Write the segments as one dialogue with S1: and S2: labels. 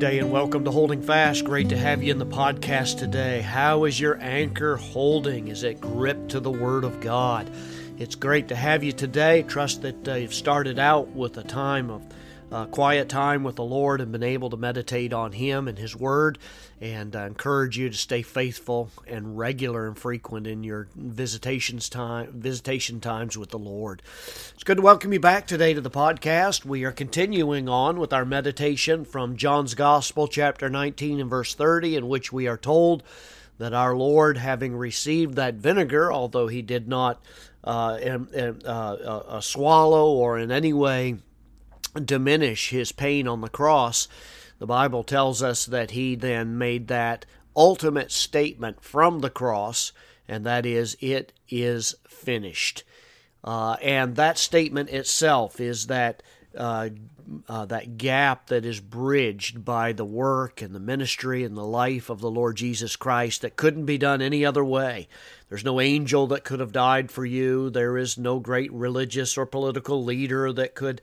S1: day and welcome to Holding Fast. Great to have you in the podcast today. How is your anchor holding? Is it gripped to the Word of God? It's great to have you today. Trust that uh, you've started out with a time of uh, quiet time with the Lord and been able to meditate on Him and His Word. And I encourage you to stay faithful and regular and frequent in your visitations time, visitation times with the Lord. It's good to welcome you back today to the podcast. We are continuing on with our meditation from John's Gospel, chapter 19 and verse 30, in which we are told that our Lord, having received that vinegar, although he did not uh, uh, uh, swallow or in any way diminish his pain on the cross, the Bible tells us that he then made that ultimate statement from the cross, and that is, It is finished. Uh, and that statement itself is that uh, uh, that gap that is bridged by the work and the ministry and the life of the Lord Jesus Christ that couldn't be done any other way. There's no angel that could have died for you. There is no great religious or political leader that could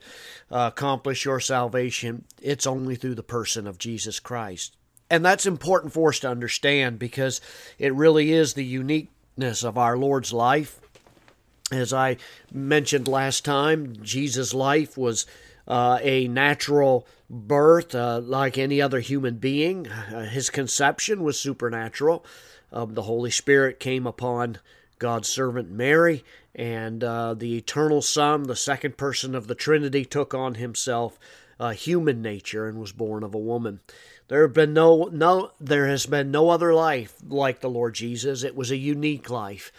S1: uh, accomplish your salvation. It's only through the person of Jesus Christ. And that's important for us to understand because it really is the uniqueness of our Lord's life. As I mentioned last time, Jesus' life was uh, a natural birth uh, like any other human being. Uh, his conception was supernatural. Um, the Holy Spirit came upon God's servant Mary, and uh, the eternal Son, the second person of the Trinity, took on himself uh, human nature and was born of a woman. There have been no no there has been no other life like the Lord Jesus. It was a unique life.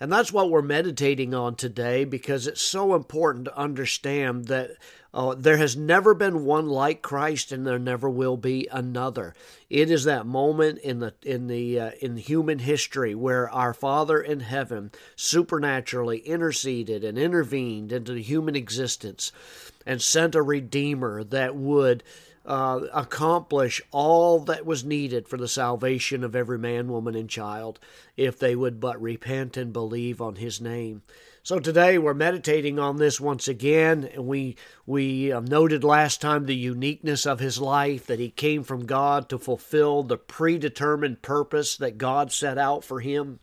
S1: And that's what we're meditating on today because it's so important to understand that uh, there has never been one like Christ and there never will be another. It is that moment in the in the uh, in human history where our Father in heaven supernaturally interceded and intervened into the human existence and sent a redeemer that would uh, accomplish all that was needed for the salvation of every man, woman, and child if they would but repent and believe on his name. So today we're meditating on this once again, and we we uh, noted last time the uniqueness of his life that he came from God to fulfill the predetermined purpose that God set out for him.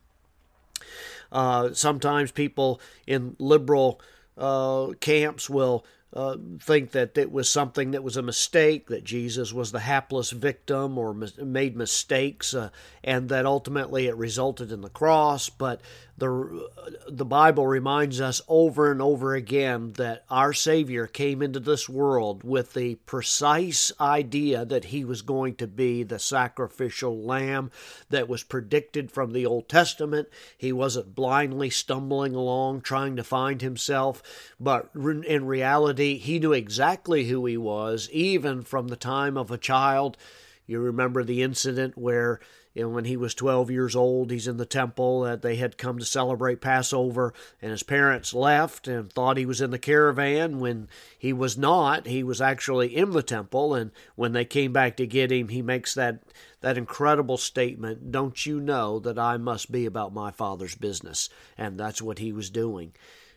S1: Uh, sometimes people in liberal uh, camps will uh, think that it was something that was a mistake, that Jesus was the hapless victim or mis- made mistakes, uh, and that ultimately it resulted in the cross. But the, the Bible reminds us over and over again that our Savior came into this world with the precise idea that he was going to be the sacrificial lamb that was predicted from the Old Testament. He wasn't blindly stumbling along trying to find himself, but in reality, he knew exactly who he was, even from the time of a child. You remember the incident where you know, when he was 12 years old, he's in the temple that they had come to celebrate Passover, and his parents left and thought he was in the caravan when he was not. He was actually in the temple, and when they came back to get him, he makes that that incredible statement, "Don't you know that I must be about my father's business?" And that's what he was doing.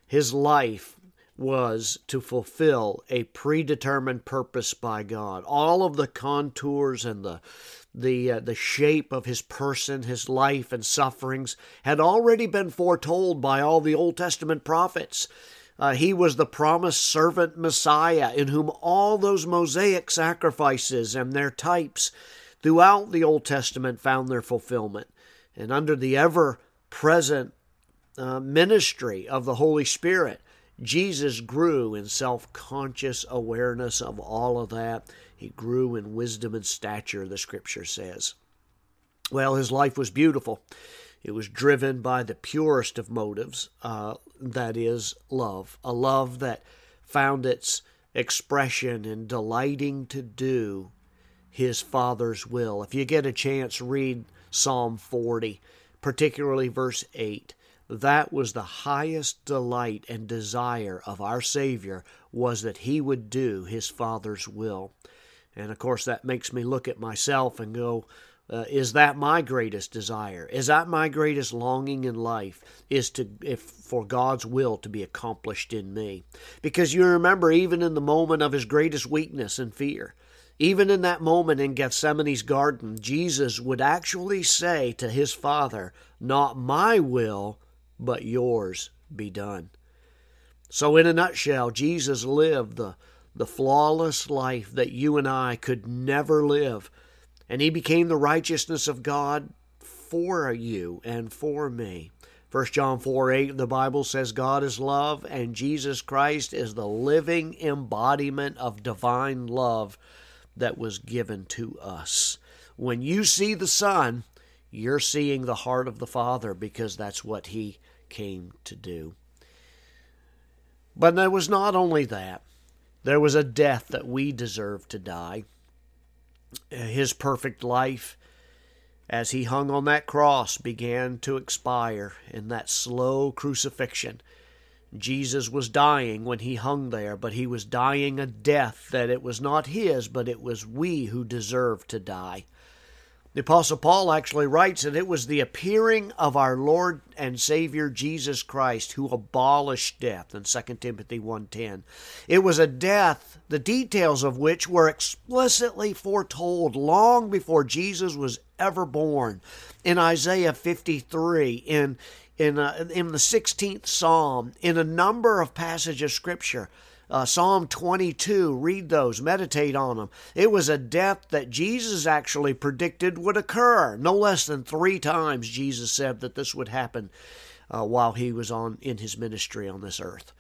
S1: His life was to fulfill a predetermined purpose by God. All of the contours and the the uh, the shape of his person, his life and sufferings had already been foretold by all the Old Testament prophets. Uh, he was the promised servant Messiah in whom all those Mosaic sacrifices and their types throughout the Old Testament found their fulfillment. And under the ever present uh, ministry of the Holy Spirit, Jesus grew in self conscious awareness of all of that. He grew in wisdom and stature, the scripture says. Well, his life was beautiful. It was driven by the purest of motives, uh, that is, love. A love that found its expression in delighting to do his Father's will. If you get a chance, read Psalm 40, particularly verse 8 that was the highest delight and desire of our Savior was that he would do his Father's will. And of course, that makes me look at myself and go, uh, is that my greatest desire? Is that my greatest longing in life? Is to if for God's will to be accomplished in me? Because you remember, even in the moment of his greatest weakness and fear, Even in that moment in Gethsemane's garden, Jesus would actually say to his Father, Not my will, but yours be done. So, in a nutshell, Jesus lived the, the flawless life that you and I could never live. And he became the righteousness of God for you and for me. 1 John 4 8, the Bible says God is love, and Jesus Christ is the living embodiment of divine love that was given to us. When you see the Son, you're seeing the heart of the Father because that's what He came to do. But there was not only that, there was a death that we deserved to die. His perfect life as he hung on that cross began to expire in that slow crucifixion. Jesus was dying when he hung there, but he was dying a death that it was not his, but it was we who deserved to die. The Apostle Paul actually writes that it was the appearing of our Lord and Savior Jesus Christ who abolished death in 2 Timothy 1.10. It was a death, the details of which were explicitly foretold long before Jesus was ever born. In Isaiah 53, in, in, uh, in the 16th Psalm, in a number of passages of Scripture, uh, Psalm 22, read those, meditate on them. It was a death that Jesus actually predicted would occur. No less than three times Jesus said that this would happen uh, while he was on in his ministry on this earth.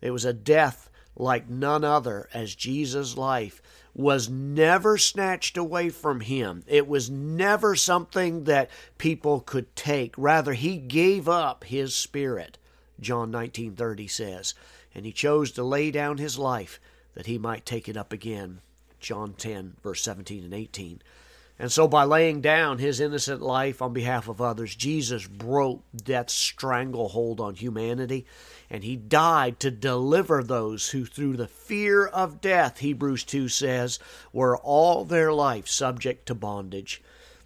S1: It was a death like none other, as Jesus' life was never snatched away from him. It was never something that people could take. Rather, he gave up his spirit. John 19:30 says and he chose to lay down his life that he might take it up again. John 10, verse 17 and 18. And so, by laying down his innocent life on behalf of others, Jesus broke death's stranglehold on humanity, and he died to deliver those who, through the fear of death, Hebrews 2 says, were all their life subject to bondage.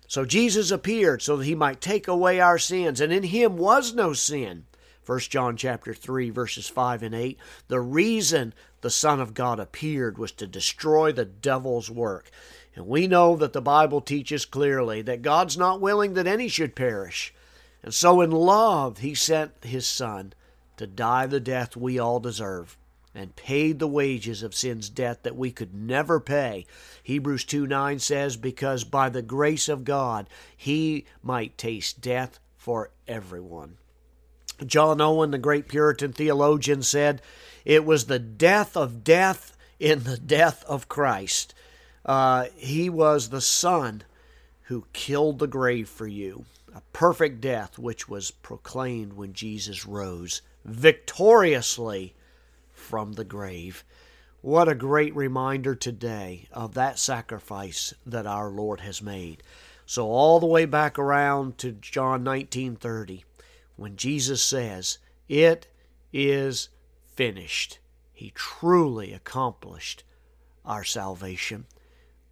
S1: So, Jesus appeared so that he might take away our sins, and in him was no sin. 1 John chapter 3 verses 5 and 8. The reason the Son of God appeared was to destroy the devil's work. And we know that the Bible teaches clearly that God's not willing that any should perish. And so in love he sent his son to die the death we all deserve and paid the wages of sin's debt that we could never pay. Hebrews 2 9 says, Because by the grace of God he might taste death for everyone. John Owen, the great Puritan theologian, said, It was the death of death in the death of Christ. Uh, he was the Son who killed the grave for you, a perfect death which was proclaimed when Jesus rose victoriously from the grave. What a great reminder today of that sacrifice that our Lord has made. So all the way back around to John 19:30 when Jesus says, It is finished. He truly accomplished our salvation.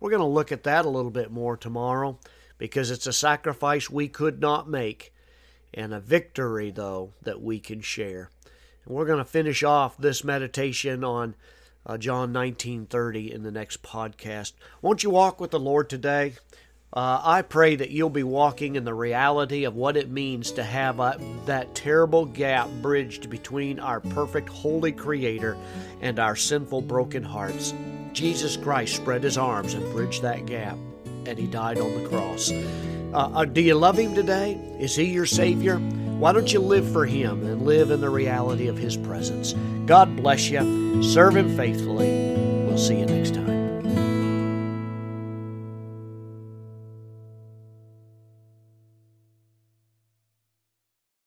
S1: We're going to look at that a little bit more tomorrow because it's a sacrifice we could not make and a victory, though, that we can share. And we're going to finish off this meditation on uh, John 19:30 in the next podcast. Won't you walk with the Lord today? Uh, I pray that you'll be walking in the reality of what it means to have a, that terrible gap bridged between our perfect, holy Creator and our sinful, broken hearts. Jesus Christ spread his arms and bridged that gap, and he died on the cross. Uh, uh, do you love him today? Is he your Savior? Why don't you live for him and live in the reality of his presence? God bless you. Serve him faithfully. We'll see you next time.